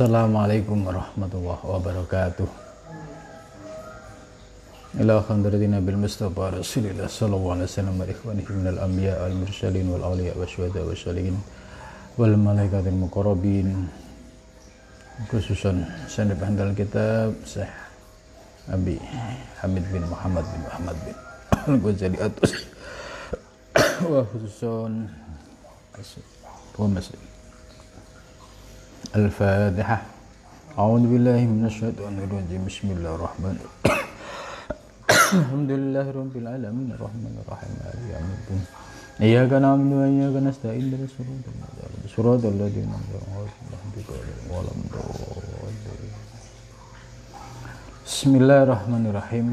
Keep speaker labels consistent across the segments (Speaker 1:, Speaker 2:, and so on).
Speaker 1: Assalamualaikum warahmatullahi wabarakatuh. Ila khandaradina bil Mustafa Rasulillah sallallahu alaihi wasallam wa ikhwanihi minal anbiya wal mursalin wal awliya wa syuhada wa syalihin wal malaikatil muqarrabin. Khususan sanad handal kitab Syekh Abi Hamid bin Muhammad bin Muhammad bin Al-Ghazali Atus. Wa khususan wa masjid الفاتحة أعوذ بالله من الشيطان الرجيم بسم الله الرحمن الرحيم الحمد لله رب العالمين الرحمن الرحيم مالك يوم الدين إياك نعبد وإياك نستعين اهدنا الصراط المستقيم صراط الذين أنعمت عليهم غير الضالين بسم الله الرحمن الرحيم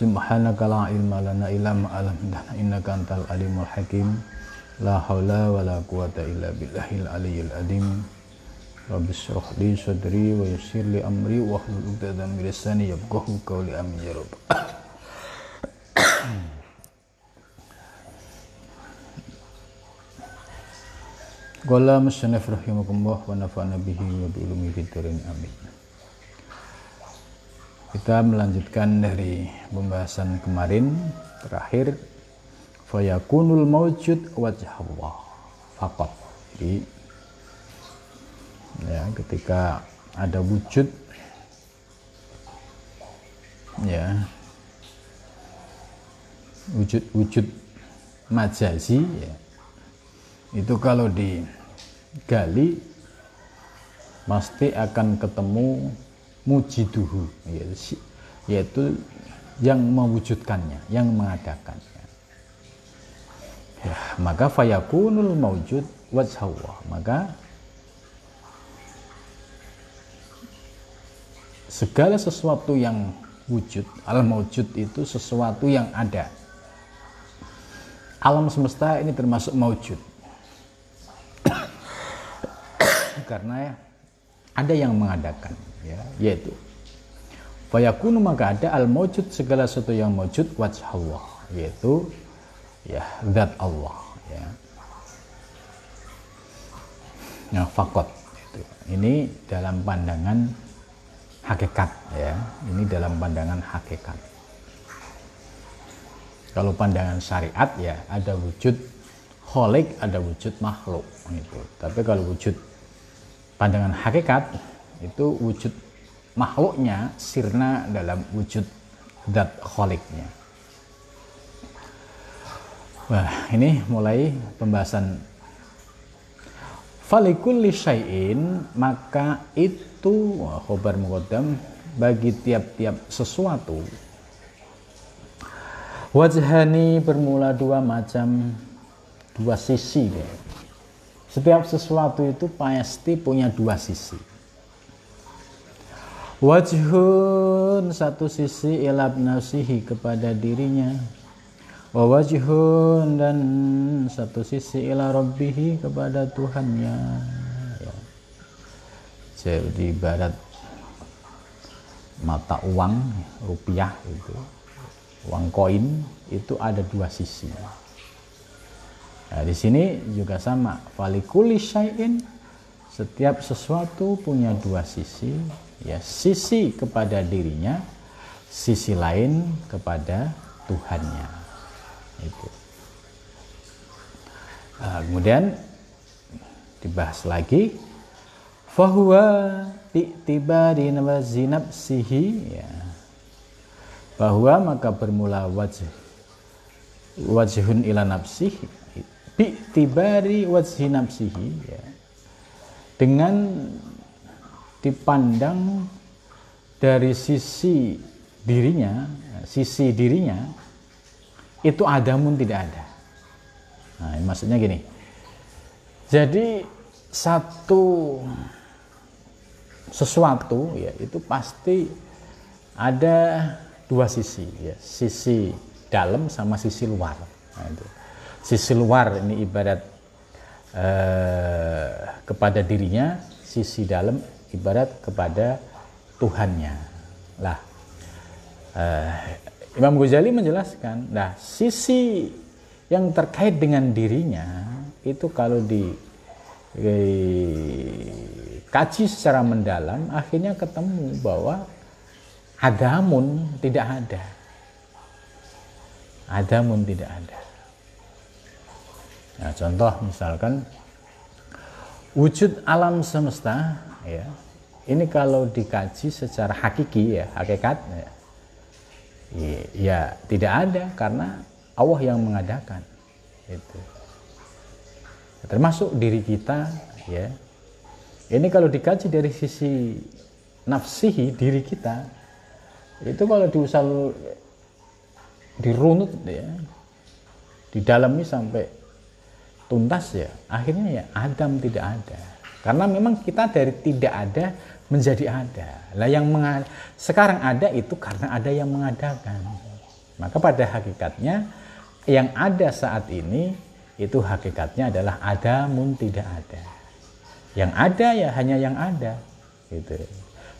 Speaker 1: سبحانك لا علم لنا إلا ما علمتنا إنك أنت العليم الحكيم La haula wa la quwata illa billahil aliyyil adim. Rabbi syrah li sadri wa yassir li amri wa hlul 'uqdatam min lisani yafqahu qawli amin ya rabb. Qala musannif rahimakumullah wa nafa'na bihi wa bi ulumi fid amin. Kita melanjutkan dari pembahasan kemarin terakhir fayakunul mawjud wajah Allah. Fakot jadi ya ketika ada wujud ya wujud-wujud majazi ya, itu kalau digali pasti akan ketemu mujiduhu yaitu yang mewujudkannya yang mengadakan ya, maka fayakunul maujud wajhawah maka segala sesuatu yang wujud al maujud itu sesuatu yang ada. Alam semesta ini termasuk maujud karena ada yang mengadakan ya yaitu fayakunu maka ada al maujud segala sesuatu yang maujud wajhawah yaitu ya zat Allah ya. Ya fakot itu ini dalam pandangan hakikat ya. Ini dalam pandangan hakikat. Kalau pandangan syariat ya ada wujud kholik ada wujud makhluk itu tapi kalau wujud pandangan hakikat itu wujud makhluknya sirna dalam wujud zat kholiknya Wah, ini mulai pembahasan. Falikulli syai'in maka itu khobar muqaddam bagi tiap-tiap sesuatu. Wajhani bermula dua macam dua sisi deh. setiap sesuatu itu pasti punya dua sisi. Wajhun satu sisi ilab nasihi kepada dirinya wajhun dan satu sisi ila rabbihi kepada Tuhannya. Ya. jadi ibarat mata uang rupiah itu uang koin itu ada dua sisi. Nah, di sini juga sama. Falikuli syai'in setiap sesuatu punya dua sisi. Ya sisi kepada dirinya sisi lain kepada Tuhannya itu. Nah, kemudian dibahas lagi fahuwa tiba di zinab sihi ya. Bahwa maka bermula wajh wajhun ila nafsih bi tibari wajhi nafsihi ya. Dengan dipandang dari sisi dirinya sisi dirinya itu ada pun tidak ada. Nah, maksudnya gini. Jadi satu sesuatu ya itu pasti ada dua sisi ya, sisi dalam sama sisi luar. Nah, itu. Sisi luar ini ibarat eh, kepada dirinya, sisi dalam ibarat kepada Tuhannya. Lah, eh, Imam Ghazali menjelaskan, nah sisi yang terkait dengan dirinya itu kalau di kaji secara mendalam akhirnya ketemu bahwa adamun tidak ada. Adamun tidak ada. Nah contoh misalkan wujud alam semesta ya ini kalau dikaji secara hakiki ya hakikat ya, ya tidak ada karena Allah yang mengadakan itu termasuk diri kita ya. Ini kalau dikaji dari sisi nafsihi diri kita itu kalau diusal dirunut ya didalami sampai tuntas ya akhirnya ya Adam tidak ada. Karena memang kita dari tidak ada menjadi ada lah yang sekarang ada itu karena ada yang mengadakan maka pada hakikatnya yang ada saat ini itu hakikatnya adalah ada mun tidak ada yang ada ya hanya yang ada gitu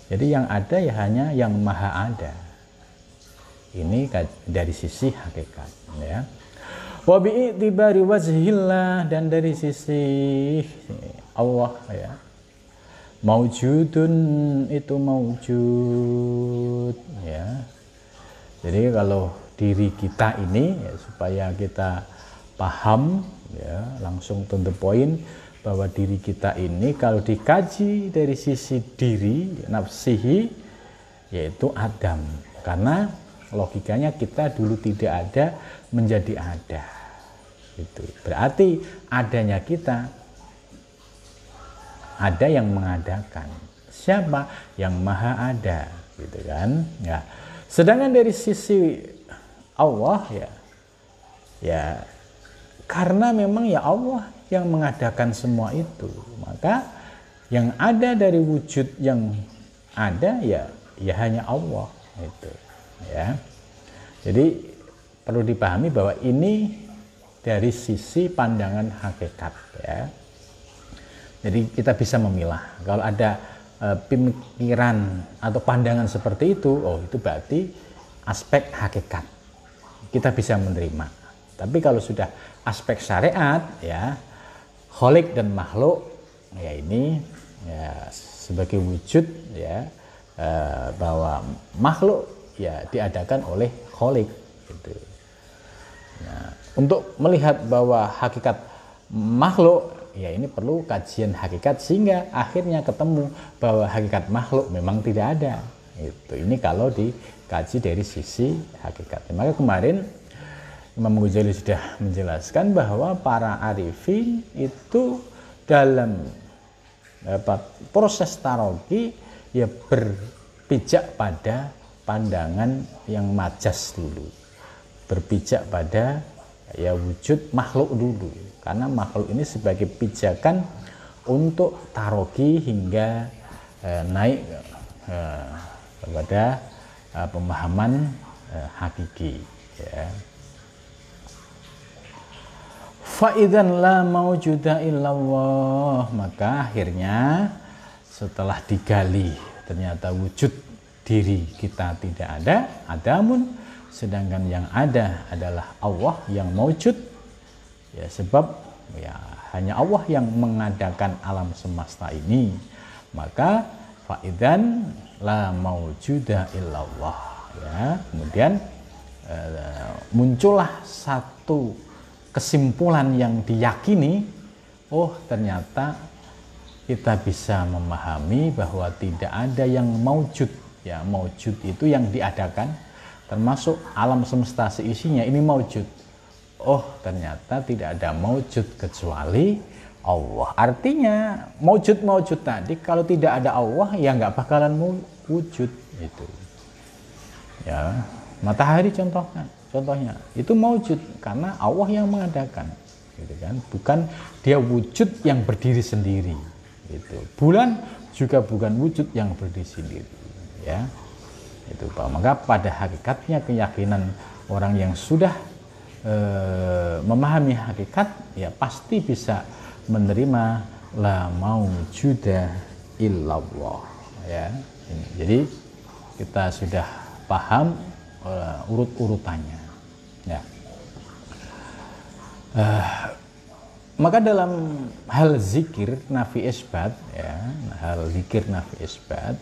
Speaker 1: jadi yang ada ya hanya yang maha ada. Ini dari sisi hakikat ya. Wa bi'tibari wajhillah dan dari sisi Allah ya. Maujudun itu maujud ya. Jadi kalau diri kita ini ya, supaya kita paham ya langsung to the point bahwa diri kita ini kalau dikaji dari sisi diri nafsihi yaitu Adam. Karena logikanya kita dulu tidak ada menjadi ada. Itu berarti adanya kita ada yang mengadakan siapa yang maha ada gitu kan ya sedangkan dari sisi Allah ya ya karena memang ya Allah yang mengadakan semua itu. Maka yang ada dari wujud yang ada ya ya hanya Allah itu ya. Jadi perlu dipahami bahwa ini dari sisi pandangan hakikat ya. Jadi kita bisa memilah. Kalau ada e, pemikiran atau pandangan seperti itu, oh itu berarti aspek hakikat. Kita bisa menerima. Tapi kalau sudah aspek syariat ya kholik dan makhluk ya ini ya sebagai wujud ya eh, bahwa makhluk ya diadakan oleh kholik gitu. Nah, untuk melihat bahwa hakikat makhluk ya ini perlu kajian hakikat sehingga akhirnya ketemu bahwa hakikat makhluk memang tidak ada. Itu ini kalau dikaji dari sisi hakikat maka kemarin Imam Ghazali sudah menjelaskan bahwa para arifin itu dalam apa, proses tarogi ya berpijak pada pandangan yang majas dulu. Berpijak pada ya wujud makhluk dulu karena makhluk ini sebagai pijakan untuk tarogi hingga eh, naik eh, kepada eh, pemahaman eh, hakiki ya. Faidan la maujuda illallah. Maka akhirnya setelah digali ternyata wujud diri kita tidak ada adamun sedangkan yang ada adalah Allah yang maujud ya sebab ya hanya Allah yang mengadakan alam semesta ini maka faidan la maujuda illallah ya kemudian eh, muncullah satu kesimpulan yang diyakini, oh ternyata kita bisa memahami bahwa tidak ada yang maujud. Ya, maujud itu yang diadakan, termasuk alam semesta seisinya ini maujud. Oh, ternyata tidak ada maujud kecuali Allah. Artinya maujud-maujud tadi kalau tidak ada Allah ya nggak bakalan wujud itu. Ya, matahari contohnya contohnya. Itu maujud karena Allah yang mengadakan gitu kan? Bukan dia wujud yang berdiri sendiri itu bulan juga bukan wujud yang berdiri sendiri ya. Itu maka pada hakikatnya keyakinan orang yang sudah e, memahami hakikat ya pasti bisa menerima la maujuda illallah ya jadi kita sudah paham uh, urut-urutannya. Ya. Uh, maka dalam hal zikir nafi isbat ya hal zikir nafi isbat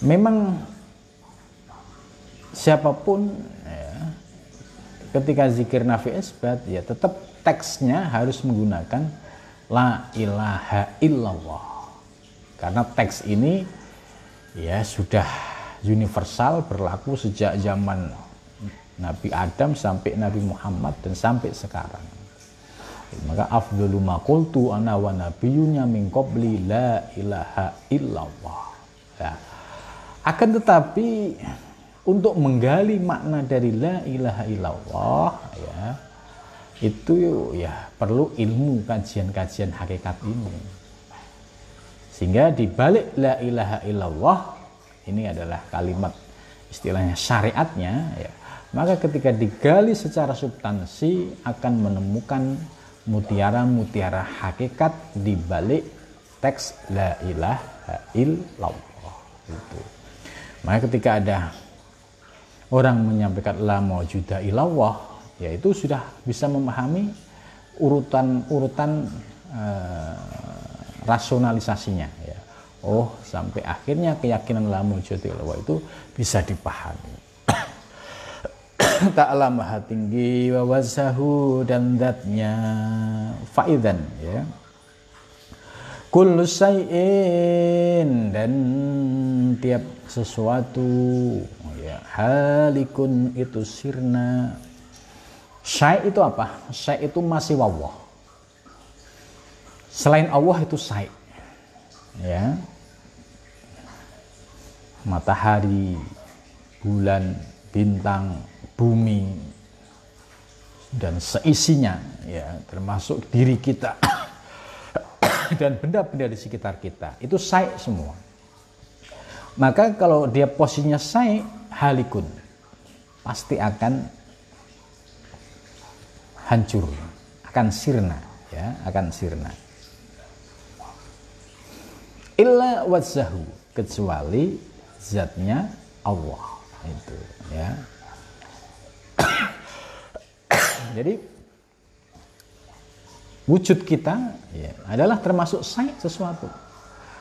Speaker 1: memang siapa pun ketika zikir nafi isbat ya tetap teksnya harus menggunakan la ilaha illallah. Karena teks ini ya sudah universal berlaku sejak zaman Nabi Adam sampai Nabi Muhammad dan sampai sekarang. Maka afdalu ma qultu ana wa nabiyyunya min qabli la ilaha illallah. Ya. akan tetapi untuk menggali makna dari la ilaha illallah ya itu ya perlu ilmu kajian-kajian hakikat ini sehingga di balik la ilaha illallah ini adalah kalimat istilahnya syariatnya ya maka ketika digali secara substansi akan menemukan mutiara-mutiara hakikat di balik teks la ilaha illallah itu. Maka ketika ada orang menyampaikan la maujuda illallah yaitu sudah bisa memahami urutan-urutan uh, rasionalisasinya ya. Oh, sampai akhirnya keyakinan la maujuda illallah itu bisa dipahami. ta'ala maha tinggi wa wazahu dan datnya faidan ya kullu dan tiap sesuatu ya halikun itu sirna. Syai itu apa? Syai itu masih wawah. Selain Allah itu syai. Ya. Matahari bulan bintang bumi dan seisinya ya termasuk diri kita. Dan benda-benda di sekitar kita. Itu sai semua. Maka kalau dia posisinya sai halikun pasti akan hancur akan sirna ya akan sirna illa wajhahu kecuali zatnya Allah itu ya jadi wujud kita ya, adalah termasuk sesuatu.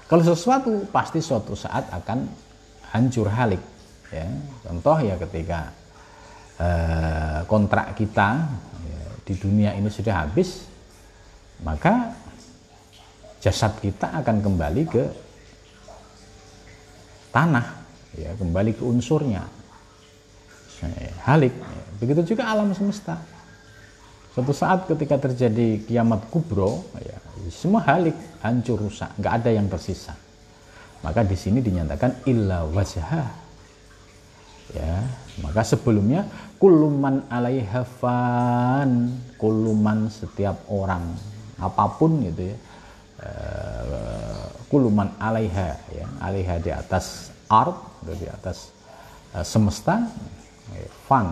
Speaker 1: Kalau sesuatu pasti suatu saat akan hancur halik. Ya. Contoh ya ketika eh, kontrak kita ya, di dunia ini sudah habis, maka jasad kita akan kembali ke tanah, ya, kembali ke unsurnya, halik. Begitu juga alam semesta. Suatu saat ketika terjadi kiamat kubro, ya, semua halik, hancur, rusak, nggak ada yang tersisa. Maka di sini dinyatakan illa wajah. Ya, maka sebelumnya kuluman alaiha fan, kuluman setiap orang apa pun gitu ya. Uh, kuluman alaiha ya, alaiha di atas art, di atas uh, semesta, ya, fan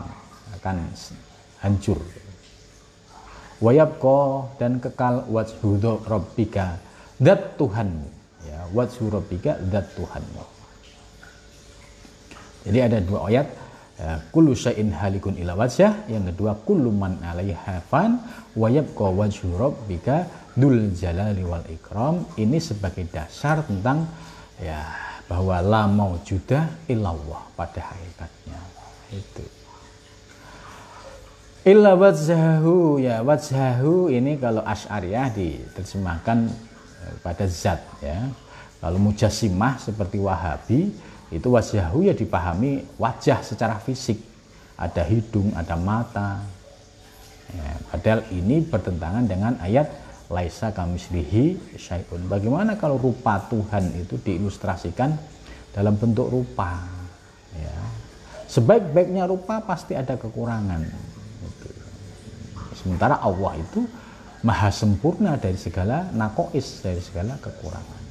Speaker 1: akan hancur wayabko dan kekal wajhu rabbika dat Tuhanmu ya wajhu rabbika dat Tuhanmu jadi ada dua ayat ya, kullu syai'in halikun ila yang kedua kullu man 'alaiha fan wa yabqa wajhu rabbika dul jalali wal ikram ini sebagai dasar tentang ya bahwa la maujudah illallah pada hakikatnya. Itu. Illa wajhahu ya wajhahu ini kalau asyariyah diterjemahkan eh, pada zat ya. Kalau mujassimah seperti Wahabi itu wajhahu ya dipahami wajah secara fisik. Ada hidung, ada mata. Ya, padahal ini bertentangan dengan ayat laisa kamislihi syai'un. Bagaimana kalau rupa Tuhan itu diilustrasikan dalam bentuk rupa? Ya. Sebaik-baiknya rupa pasti ada kekurangan Sementara Allah itu maha sempurna dari segala nakois, dari segala kekurangan.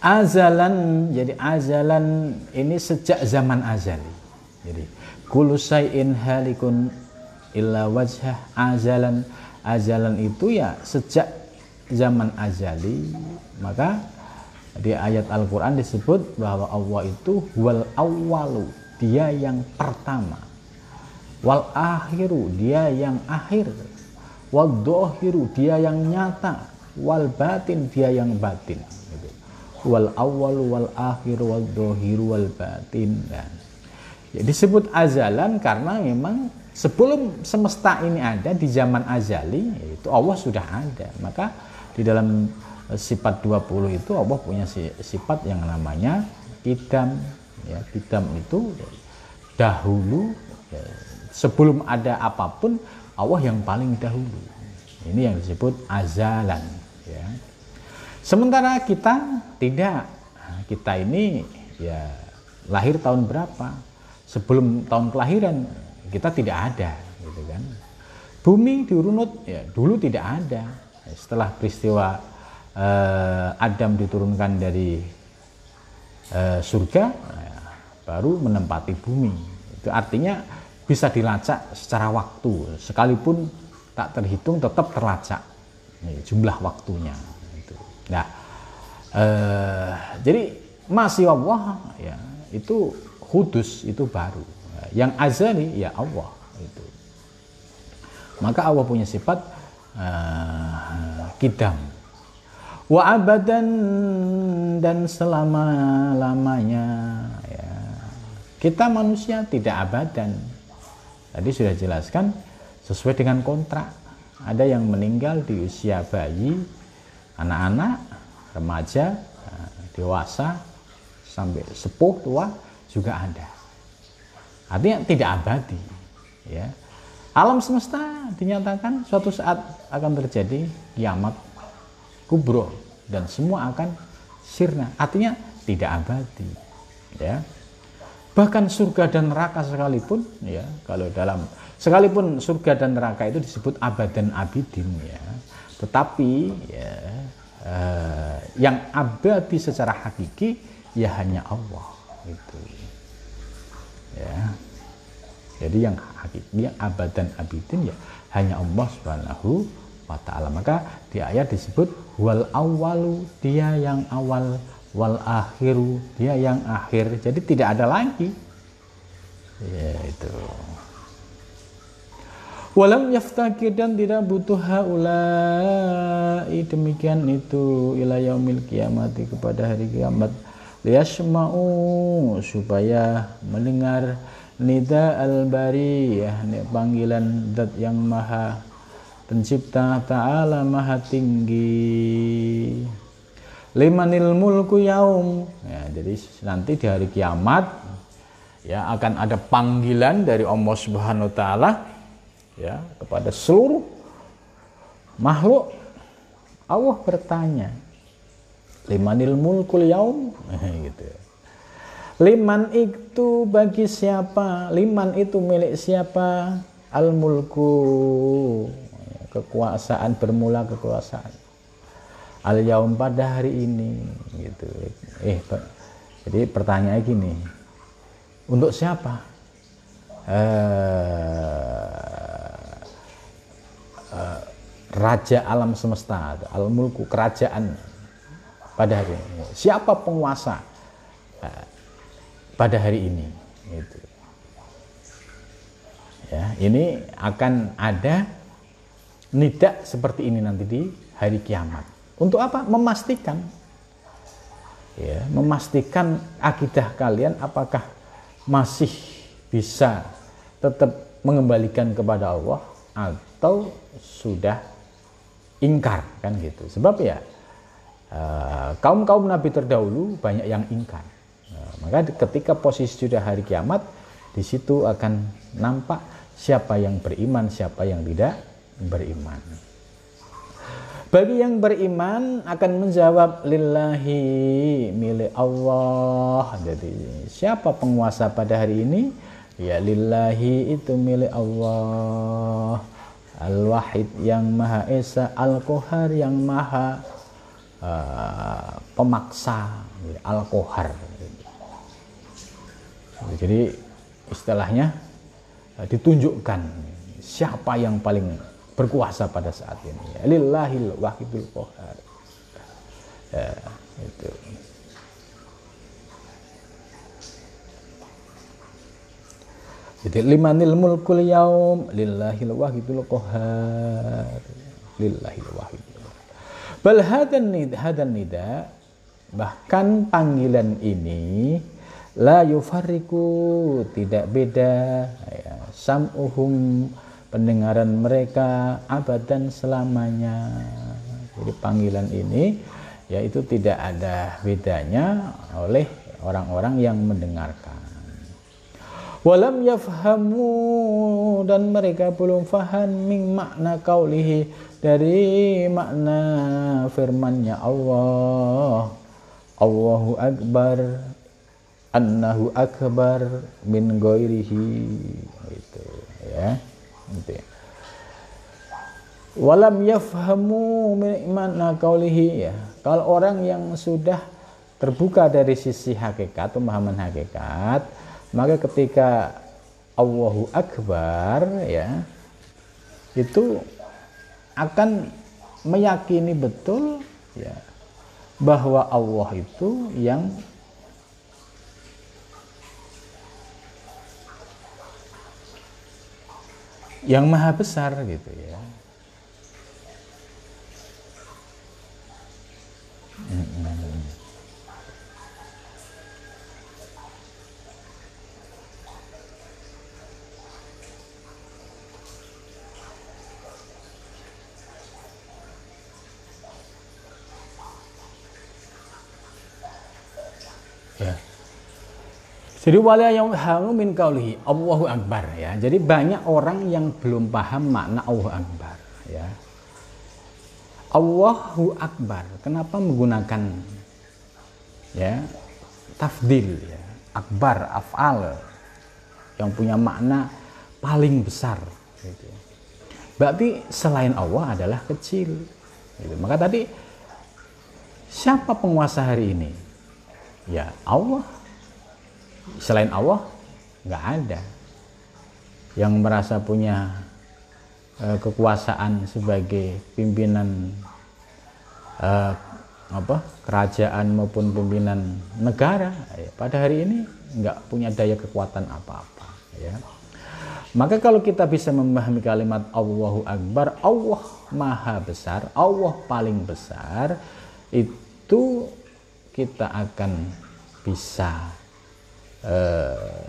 Speaker 1: Azalan, jadi azalan ini sejak zaman azali. Jadi kullu halikun illa wajhah azalan. Azalan itu ya sejak zaman azali. Maka di ayat Al-Quran disebut bahwa Allah itu wal awalu, dia yang pertama wal akhiru dia yang akhir wadzahiru dia yang nyata wal batin dia yang batin. Wal awal wal akhir wal dhahiru wal batin. Ya. ya disebut azalan karena memang sebelum semesta ini ada di zaman azali itu Allah sudah ada. Maka di dalam eh, sifat 20 itu Allah punya sifat yang namanya kidam. Ya kidam itu dahulu ya, sebelum ada apa pun Allah yang paling dahulu. Ini yang disebut azalan ya sementara kita tidak. Nah, kita ini ya lahir tahun berapa? Sebelum tahun kelahiran kita tidak ada gitu kan? Bumi dirunut ya dulu tidak ada. Setelah peristiwa eh, Adam diturunkan dari eh, surga ya, baru menempati bumi. Itu artinya bisa dilacak secara waktu. Sekalipun tak terhitung tetap terlacak Ini, jumlah waktunya. Nah eh, jadi masih Allah ya itu kudus itu baru. Yang azali ya Allah itu. Maka Allah punya sifat uh, kidam. Wa abadan dan selama lamanya ya. kita manusia tidak abadan. Tadi sudah jelaskan sesuai dengan kontrak. Ada yang meninggal di usia bayi, anak-anak, remaja, eh, dewasa, sampai sepuh tua juga ada. Artinya tidak abadi. Ya. Alam semesta dinyatakan suatu saat akan terjadi kiamat kubro dan semua akan sirna. Artinya tidak abadi. Ya bahkan surga dan neraka sekalipun ya kalau dalam sekalipun surga dan neraka itu disebut abad dan abidin ya tetapi ya eh, yang abadi secara hakiki ya hanya Allah itu ya. Jadi yang hakiki yang abad dan abidin ya hanya Allah subhanahu wa ta'ala. Maka di ayat disebut wal awalu dia yang awal wal akhiru dia yang akhir. Jadi tidak ada lagi. Ya itu walam yaftaki dan tidak butuh haulai. Demikian itu ila yaumil kiamati kepada hari kiamat. Liyasma'u supaya mendengar nida al-bari ya panggilan zat yang maha pencipta ta'ala maha tinggi. Limanil mulku yaum. Ya, jadi nanti di hari kiamat ya akan ada panggilan dari Allah Subhanahu wa taala ya kepada seluruh makhluk Allah bertanya limanil mulkul yaum? Gitu ya. liman itu bagi siapa? Liman itu milik siapa? Al mulku. Kekuasaan bermula kekuasaan. Al yaum pada hari ini. Gitu. Eh jadi pertanyaannya gini untuk siapa? Eh, eh, raja alam semesta al mulku kerajaan. Pada hari ini. Siapa penguasa eh, pada hari ini? Gitu. Ya ini akan ada nidak seperti ini nanti di hari kiamat. Untuk apa? Memastikan. Ya, memastikan akidah kalian apakah masih bisa tetap mengembalikan kepada Allah atau sudah ingkar kan gitu. Sebab ya eh, kaum kaum nabi terdahulu banyak yang ingkar. Nah, maka ketika posisi sudah hari kiamat di situ akan nampak siapa yang beriman, siapa yang tidak beriman. Bagi yang beriman akan menjawab lillahi milik Allah. Jadi siapa penguasa pada hari ini? Ya lillahi itu milik Allah. Al-Wahid yang Maha Esa, Al-Kohar yang Maha uh, pemaksa, Al-Kohar. Jadi istilahnya uh, ditunjukkan siapa yang paling berkuasa pada saat ini. Lillahil wahidul qahar. Ya, itu. Jadi limanil mulkul yaum lillahil wahidul qahar lillahil wahidul bal hadan nida, hadan nida bahkan panggilan ini la yufariku tidak beda ya, sam'uhum pendengaran mereka abadan selamanya. Jadi panggilan ini yaitu tidak ada bedanya oleh orang-orang yang mendengarkan walam yafhamu dan mereka belum faham min makna kaulihi dari makna firmannya Allah. Allahu Akbar annahu akbar min ghairihi. Itu ya. Itu ya. walam yafhamu min makna kaulihi ya. Kalau orang yang sudah terbuka dari sisi hakikat pemahaman hakikat maka ketika Allahu Akbar ya itu akan meyakini betul ya bahwa Allah itu yang yang maha besar gitu ya. Jadi wala yang hamu min kaulihi Allahu Akbar ya. Jadi banyak orang yang belum paham makna Allahu Akbar ya. Allahu Akbar. Kenapa menggunakan ya tafdil ya. Akbar afal yang punya makna paling besar gitu. Berarti selain Allah adalah kecil. Gitu. Maka tadi siapa penguasa hari ini? Ya Allah. Selain Allah nggak ada. Yang merasa punya uh, kekuasaan sebagai pimpinan uh, apa kerajaan maupun pimpinan negara ya, pada hari ini nggak punya daya kekuatan apa-apa ya. Maka kalau kita bisa memahami kalimat Allahu Akbar Allah maha besar Allah paling besar itu kita akan bisa eh,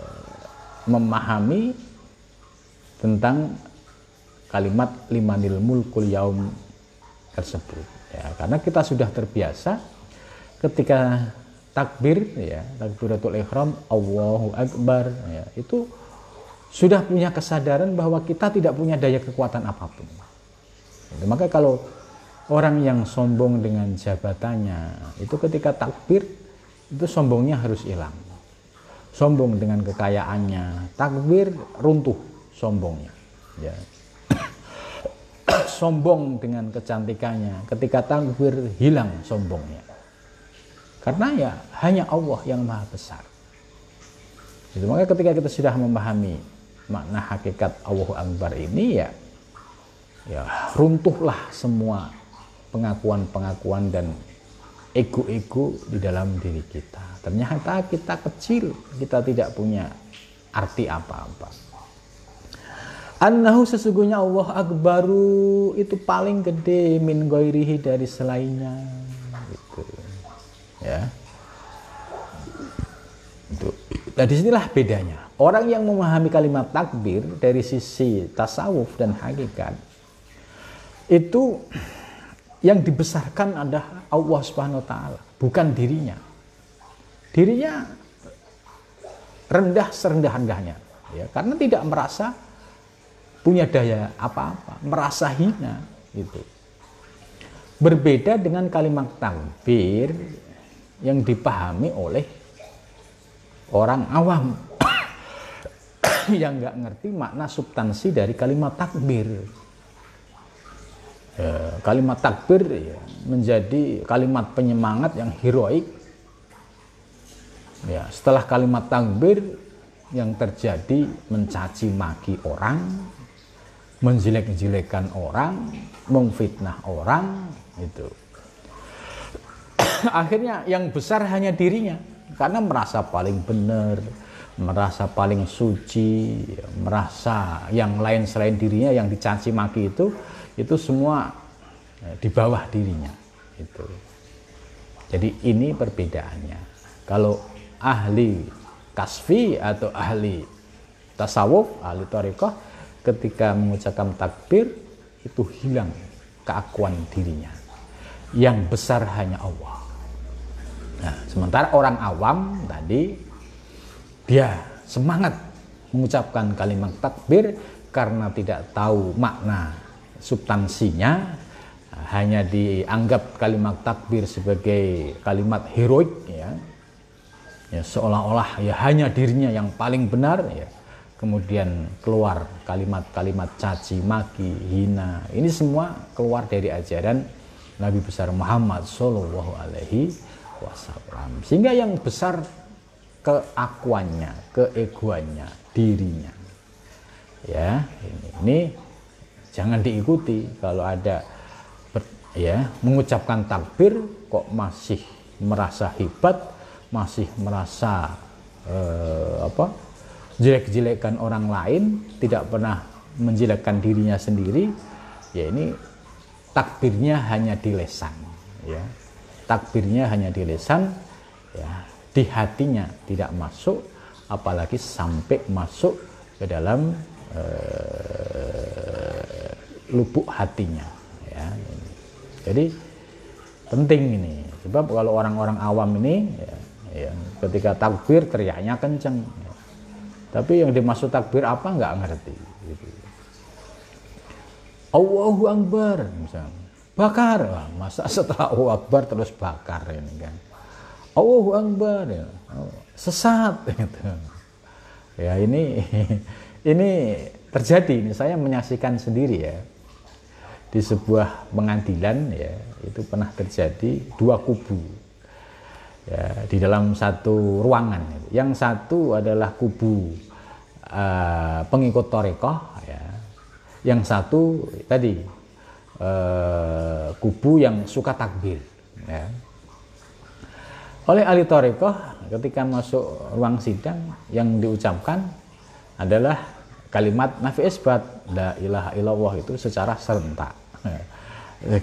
Speaker 1: memahami tentang kalimat limanil mulkul yaum tersebut ya. Karena kita sudah terbiasa ketika takbir ya takbiratul ihram Allahu akbar ya itu sudah punya kesadaran bahwa kita tidak punya daya kekuatan apa pun. Maka kalau orang yang sombong dengan jabatannya itu ketika takbir itu sombongnya harus hilang. Sombong dengan kekayaannya takbir runtuh sombongnya ya. Sombong dengan kecantikannya ketika takbir hilang sombongnya. Karena ya hanya Allah yang maha besar. Itu maka ketika kita sudah memahami makna hakikat Allah Akbar ini ya ya runtuhlah semua pengakuan-pengakuan dan ego-ego di dalam diri kita. Ternyata kita kecil, kita tidak punya arti apa-apa. Annahu sesungguhnya Allah akbaru itu paling gede min goirihi dari selainnya. Gitu. Ya. Itu. Nah di sinilah bedanya. Orang yang memahami kalimat takbir dari sisi tasawuf dan hakikat itu yang dibesarkan adalah Allah Subhanahu wa taala, bukan dirinya. Dirinya rendah serendah-rendahnya, ya, karena tidak merasa punya daya apa-apa, merasa hina itu. Berbeda dengan kalimat takbir yang dipahami oleh orang awam yang nggak ngerti makna substansi dari kalimat takbir ya, kalimat takbir ya, menjadi kalimat penyemangat yang heroik. Ya setelah kalimat takbir yang terjadi mencaci maki orang menjelek-jelekan orang memfitnah orang itu akhirnya yang besar hanya dirinya karena merasa paling benar merasa paling suci, merasa yang lain selain dirinya yang dicaci maki itu itu semua eh, di bawah dirinya itu. Jadi ini perbedaannya. Kalau ahli kasfi atau ahli tasawuf, ahli tariqah ketika mengucapkan takbir itu hilang keakuan dirinya. Yang besar hanya Allah. Nah, sementara orang awam tadi dia semangat mengucapkan kalimat takbir karena tidak tahu makna substansinya hanya dianggap kalimat takbir sebagai kalimat heroik ya, ya seolah-olah ya hanya dirinya yang paling benar ya. Kemudian keluar kalimat-kalimat caci maki hina ini semua keluar dari ajaran Nabi besar Muhammad Shallallahu Alaihi Wasallam. Sehingga yang besar keakuannya, keegoannya, dirinya. Ya, ini, ini jangan diikuti kalau ada ya mengucapkan takbir kok masih merasa hebat, masih merasa eh, apa? jelek-jelekan orang lain, tidak pernah menjelekkan dirinya sendiri, ya ini takbirnya hanya di lesan, ya. Takbirnya hanya di lesan, ya di hatinya tidak masuk apalagi sampai masuk ke dalam uh, lubuk hatinya ya jadi penting ini sebab kalau orang-orang awam ini ya, ya, ketika takbir teriaknya kenceng ya. tapi yang dimaksud takbir apa nggak ngerti gitu. Allahu Akbar misalnya bakar masa setelah Allahu Akbar terus bakar ini kan Allahu Akbar ya. sesat gitu. Ya ini ini terjadi ini saya menyaksikan sendiri ya. Di sebuah pengadilan ya itu pernah terjadi dua kubu. Ya di dalam satu ruangan yang satu adalah kubu uh, pengikut torekoh ya. Yang satu tadi uh, kubu yang suka takbir ya. Oleh ahli Torikoh ketika masuk ruang sidang yang diucapkan adalah kalimat nafi isbat la ilaha illallah itu secara serentak.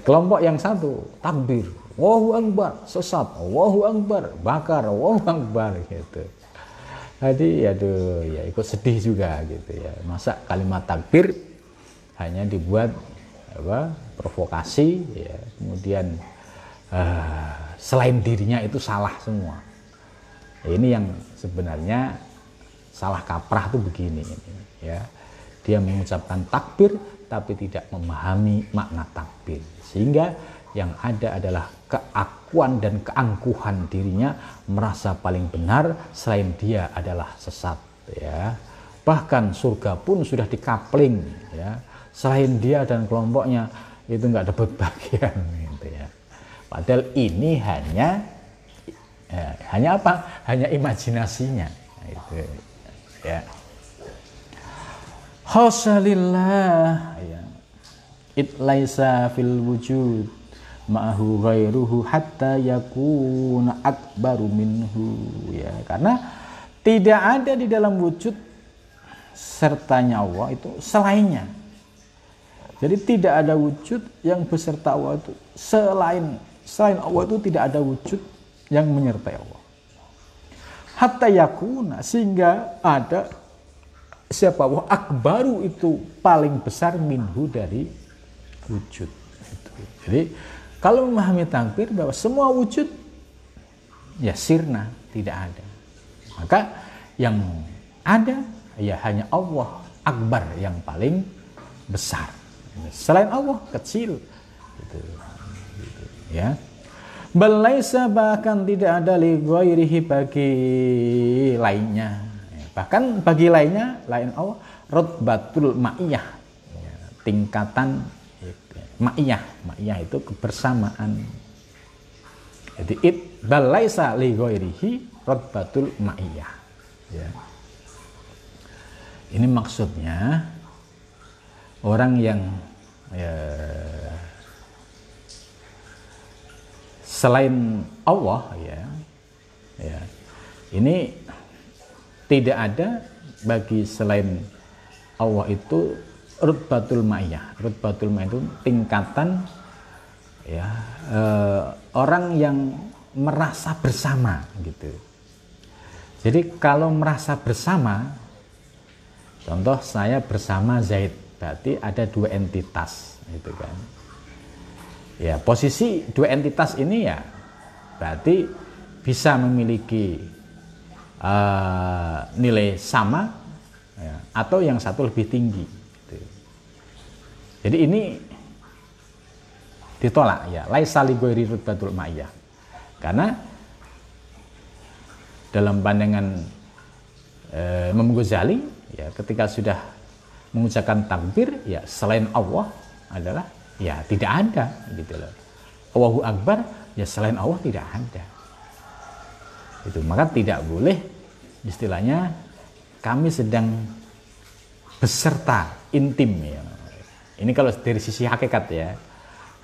Speaker 1: Kelompok yang satu takbir Allahu Akbar sesat Allahu Akbar bakar Allahu Akbar gitu. Jadi aduh ya ikut sedih juga gitu ya. Masa kalimat takbir hanya dibuat apa provokasi ya kemudian uh, selain dirinya itu salah semua. Ini yang sebenarnya salah kaprah tuh begini ini, ya. Dia mengucapkan takbir tapi tidak memahami makna takbir. Sehingga yang ada adalah keakuan dan keangkuhan dirinya merasa paling benar selain dia adalah sesat ya. Bahkan surga pun sudah dikapling ya. Selain dia dan kelompoknya itu nggak dapat bagian gitu ya. Padahal ini hanya ya, hanya apa? Hanya imajinasinya. Nah, itu ya. Khosalillah ya. It laisa fil wujud ma'ahu ghairuhu hatta yakuna akbaru minhu ya karena tidak ada di dalam wujud sertanya Allah itu selainnya jadi tidak ada wujud yang beserta Allah itu selain Selain Allah itu tidak ada wujud yang menyertai Allah. Hatta yakuna sehingga ada siapa Allah akbaru itu paling besar minhu dari wujud. Jadi kalau memahami takbir bahwa semua wujud ya sirna tidak ada. Maka yang ada ya hanya Allah akbar yang paling besar. Selain Allah kecil. Gitu ya Belaisa bahkan tidak ada li bagi lainnya. Bahkan bagi lainnya lain Allah rotbatul ma'iyah. Ya, tingkatan ma'iyah. Ma'iyah itu kebersamaan. Jadi it balaisa li rotbatul ma'iyah. Ya. Ini maksudnya orang yang ya, selain Allah ya ya ini tidak ada bagi selain Allah itu rutbatul ma'iyah. Rutbatul ma'iyah itu tingkatan ya eh, orang yang merasa bersama gitu. Jadi kalau merasa bersama contoh saya bersama Zaid berarti ada dua entitas gitu kan. Ya, posisi dua entitas ini ya berarti bisa memiliki uh, nilai sama ya, atau yang satu lebih tinggi. Gitu. Jadi ini ditolak ya laisa li ghairi rutbatul ma'iyah karena dalam pandangan e, Imam Ghazali ya ketika sudah mengucapkan takbir ya selain Allah adalah ya tidak ada gitu loh Allahu Akbar ya selain Allah tidak ada itu maka tidak boleh istilahnya kami sedang beserta intim ya ini kalau dari sisi hakikat ya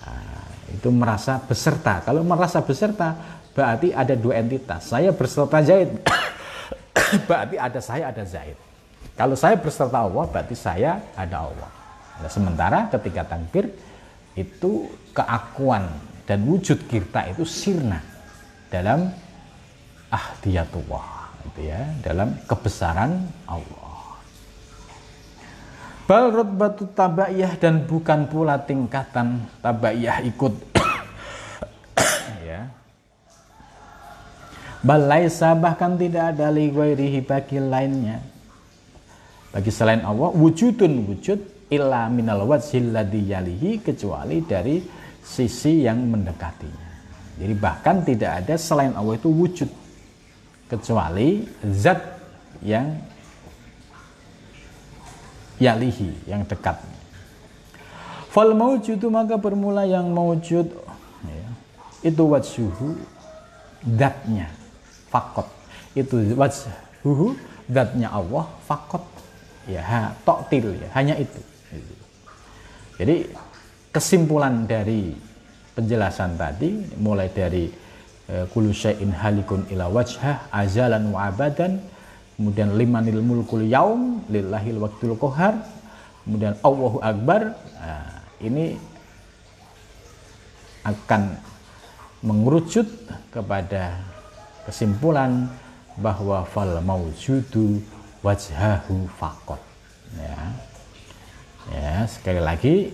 Speaker 1: Nah, itu merasa beserta. Kalau merasa beserta, berarti ada dua entitas. Saya berserta Zaid, berarti ada saya, ada Zaid. Kalau saya berserta Allah, berarti saya ada Allah. Nah, sementara ketika takbir, itu keakuan dan wujud kita itu sirna dalam ahdiyatullah itu ya dalam kebesaran Allah Bal rutbatu tabaiyah dan bukan pula tingkatan tabaiyah ikut. ya. Laisa bahkan tidak ada li ghairihi bagi lainnya. Bagi selain Allah wujudun wujud illa minal wajhil ladhi yalihi kecuali dari sisi yang mendekatinya. Jadi bahkan tidak ada selain Allah itu wujud kecuali zat yang yalihi yang dekat. Fal maujudu maka bermula yang maujud ya, itu wajhuhu datnya fakot. Itu wajhuhu datnya Allah fakot. Ya ha, toktil ya hanya itu jadi kesimpulan dari penjelasan tadi mulai dari eh, kullu syai'in halikun ila wajhah azalan wa abadan kemudian limanil mulkul yaum lillahil waktul kohar kemudian Allahu Akbar. Nah, ini akan mengerucut kepada kesimpulan bahwa fal maujudu wajhahu fakot ya ya sekali lagi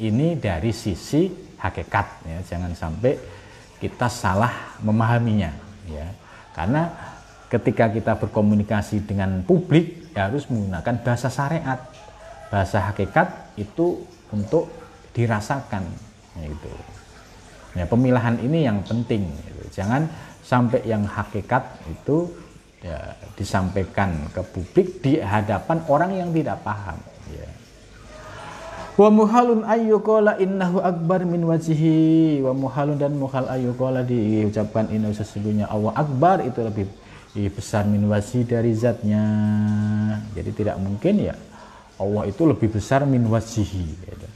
Speaker 1: ini dari sisi hakikat ya jangan sampai kita salah memahaminya ya karena ketika kita berkomunikasi dengan publik ya harus menggunakan bahasa syariat bahasa hakikat itu untuk dirasakan ya itu ya pemilahan ini yang penting gitu. jangan sampai yang hakikat itu ya, disampaikan ke publik di hadapan orang yang tidak paham ya. Wa muhalun ayyukola innahu akbar min wajihi wa muhalun dan muhal ayyukola diucapkan ini sesungguhnya Allah akbar itu lebih besar min wasi dari zatnya. Jadi tidak mungkin ya Allah itu lebih besar min wasihi gitu.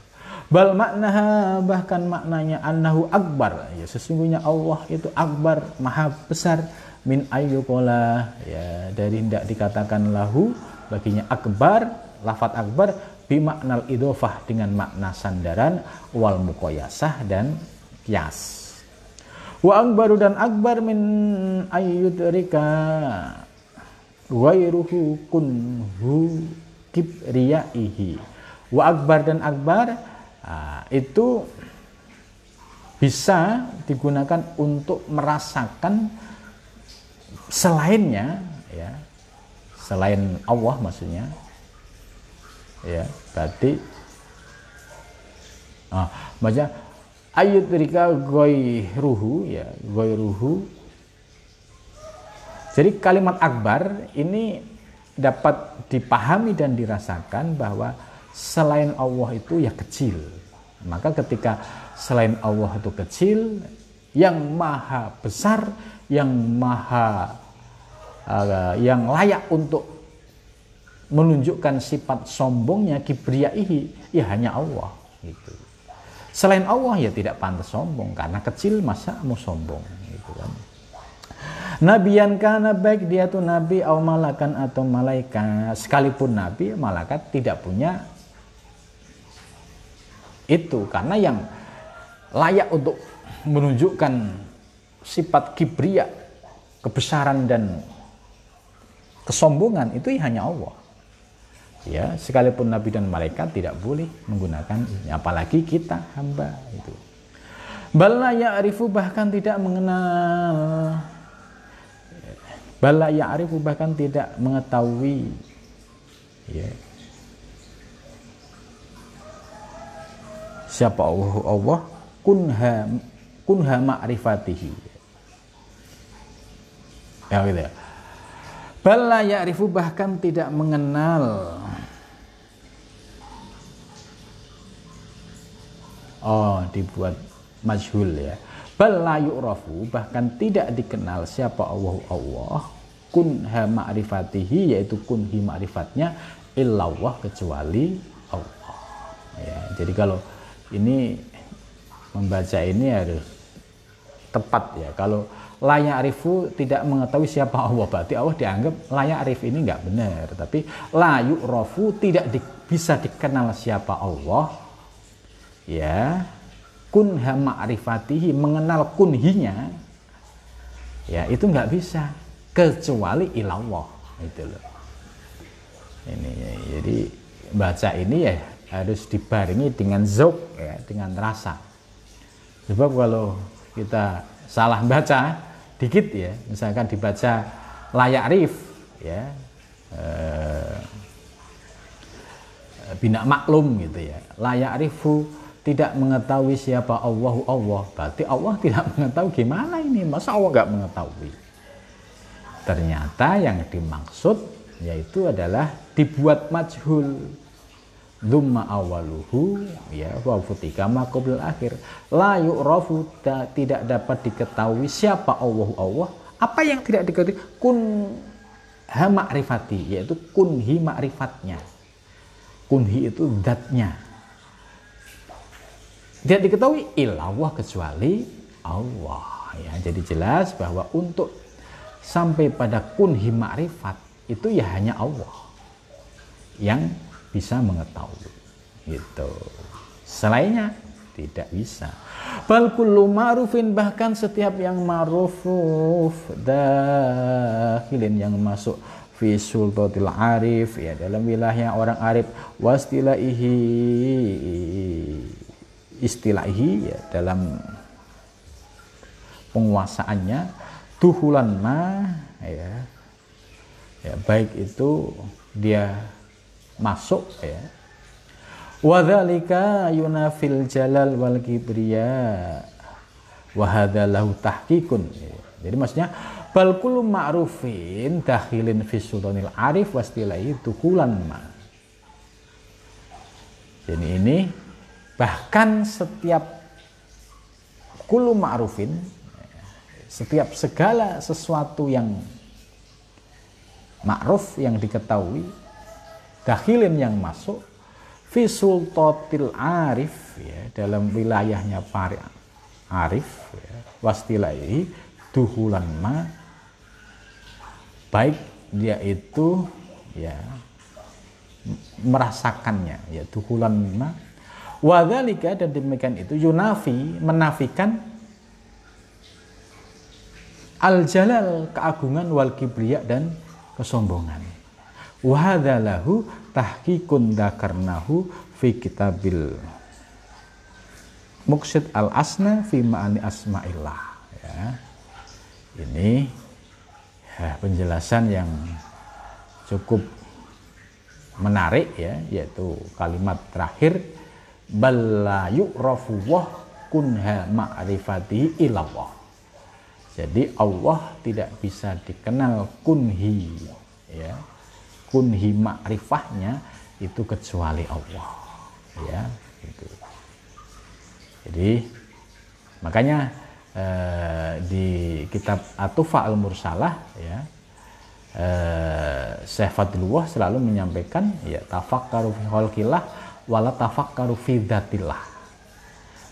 Speaker 1: bal maknaha bahkan maknanya annahu akbar. Ya sesungguhnya Allah itu akbar maha besar min ayyukola ya dari tidak dikatakan lahu baginya akbar lafat akbar bimaknal idofah dengan makna sandaran wal mukoyasah dan kias Wa akbaru dan akbar min ayyudrika ghairuhu kunhu kibriyaihi. Wa akbar dan akbar uh, itu bisa digunakan untuk merasakan selainnya ya selain Allah maksudnya ya berarti ah, maksudnya ayudrika ruhu ya ruhu jadi kalimat akbar ini dapat dipahami dan dirasakan bahwa selain Allah itu ya kecil. Maka ketika selain Allah itu kecil yang maha besar yang maha uh, yang layak untuk menunjukkan sifat sombongnya kibriyaihi ya hanya Allah gitu. Selain Allah ya tidak pantas sombong karena kecil masa mau sombong gitu kan. Nabiyan karena baik dia tuh nabi atau malakan atau malaikat. Sekalipun nabi malaikat tidak punya itu karena yang layak untuk menunjukkan sifat kibria kebesaran dan kesombongan itu hanya Allah ya sekalipun nabi dan malaikat tidak boleh menggunakan apalagi kita hamba itu. Bala ya'rifu bahkan tidak mengenal. Bala ya'rifu bahkan tidak mengetahui. Ya. Siapa Allah? Allah. Kunha kunha ma'rifatihi. Ya gitu ya. Bala ya'rifu bahkan tidak mengenal oh dibuat majhul ya. Bal la yu'rafu bahkan tidak dikenal siapa Allah Allah kunha ma'rifatihi yaitu kunhi ma'rifatnya illallah kecuali Allah. Ya jadi kalau ini membaca ini harus tepat ya. Kalau layak arifu tidak mengetahui siapa Allah berarti Allah dianggap layak arif ini nggak benar. Tapi layu rofu tidak di, bisa dikenal siapa Allah ya. Kunha ma'rifatihi mengenal kunhinya. Ya itu nggak bisa. Kecuali ilallah. Itu loh. Ini jadi baca ini ya harus dibarengi dengan zok ya dengan rasa. Sebab kalau kita salah baca dikit ya misalkan dibaca layak rif ya eh, bina maklum gitu ya. Layak rifu tidak mengetahui siapa Allahu Allah berarti Allah tidak mengetahui gimana ini. Masa Allah nggak mengetahui? Ternyata yang dimaksud yaitu adalah dibuat majhul. Dumma awaluhu ya wa futika maqabil akhir la yu'rafu tidak dapat diketahui siapa Allah Allah. Apa yang tidak diketahui? Kun ha ma'rifati yaitu kunhi ma'rifatnya. Kunhi itu zatnya tidak diketahui ilallah kecuali Allah. Ya jadi jelas bahwa untuk sampai pada kunhi ma'rifat itu ya hanya Allah yang bisa mengetahui. Gitu. Selainnya tidak bisa. Bal kullu ma'rufin bahkan setiap yang ma'rufuf dakhilin yang masuk fi sultatil arif ya dalam wilayah orang arif wastilaihi istilahi ya dalam penguasaannya. Tuhulan ma ya ya baik itu dia masuk ya. Wadzalika yunafil jalal wal kibriya wa lahu tahqiqun ya. jadi maksudnya bal kullu ma'rufin dakhilin fi sultanil arif wastilai tuhulan ma. Jadi ini bahkan setiap kulu ma'rufin setiap segala sesuatu yang ma'ruf yang diketahui dakhilin yang masuk fi sultatil arif ya, dalam wilayahnya para arif ya, wastilai duhulan ma baik dia itu ya merasakannya ya duhulan ma Wadhalika dan demikian itu yunafi menafikan al-jalal keagungan wal kibriya dan kesombongan. Wahadalahu tahkikun dakarnahu fi kitabil Muksid al-asna fi ma'ani asma'illah ya. Ini ya, penjelasan yang cukup menarik ya yaitu kalimat terakhir kunha ma'rifati ilallah. Jadi Allah tidak bisa dikenal kunhi ya. Kunhi ma'rifahnya itu kecuali Allah. Ya, gitu. Jadi makanya eh, di kitab Atufa al-Mursalah ya eh, Syekh Fadlullah selalu menyampaikan ya tafakkaru fi khalqillah wala tafakkaru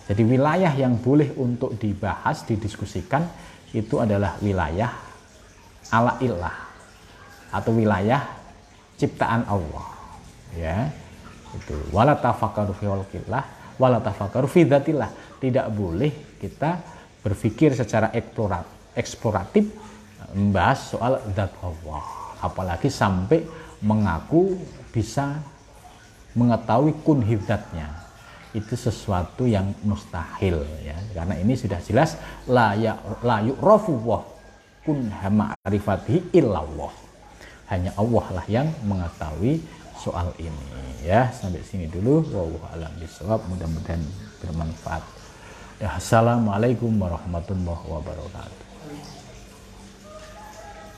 Speaker 1: Jadi wilayah yang boleh untuk dibahas, didiskusikan itu adalah wilayah ala ilah atau wilayah ciptaan Allah. Ya itu. Wala tafakkaru fi tidak boleh kita berpikir secara eksploratif membahas soal zat Allah. Apalagi sampai mengaku bisa mengetahui kun hidatnya itu sesuatu yang mustahil ya. Karena ini sudah jelas la ya la yu'rafu kun ma'rifatihi illallah. Hanya Allah lah yang mengetahui soal ini ya. Sampai sini dulu. Wallahu alam bisawab mudah-mudahan bermanfaat. Ya assalamualaikum warahmatullahi wabarakatuh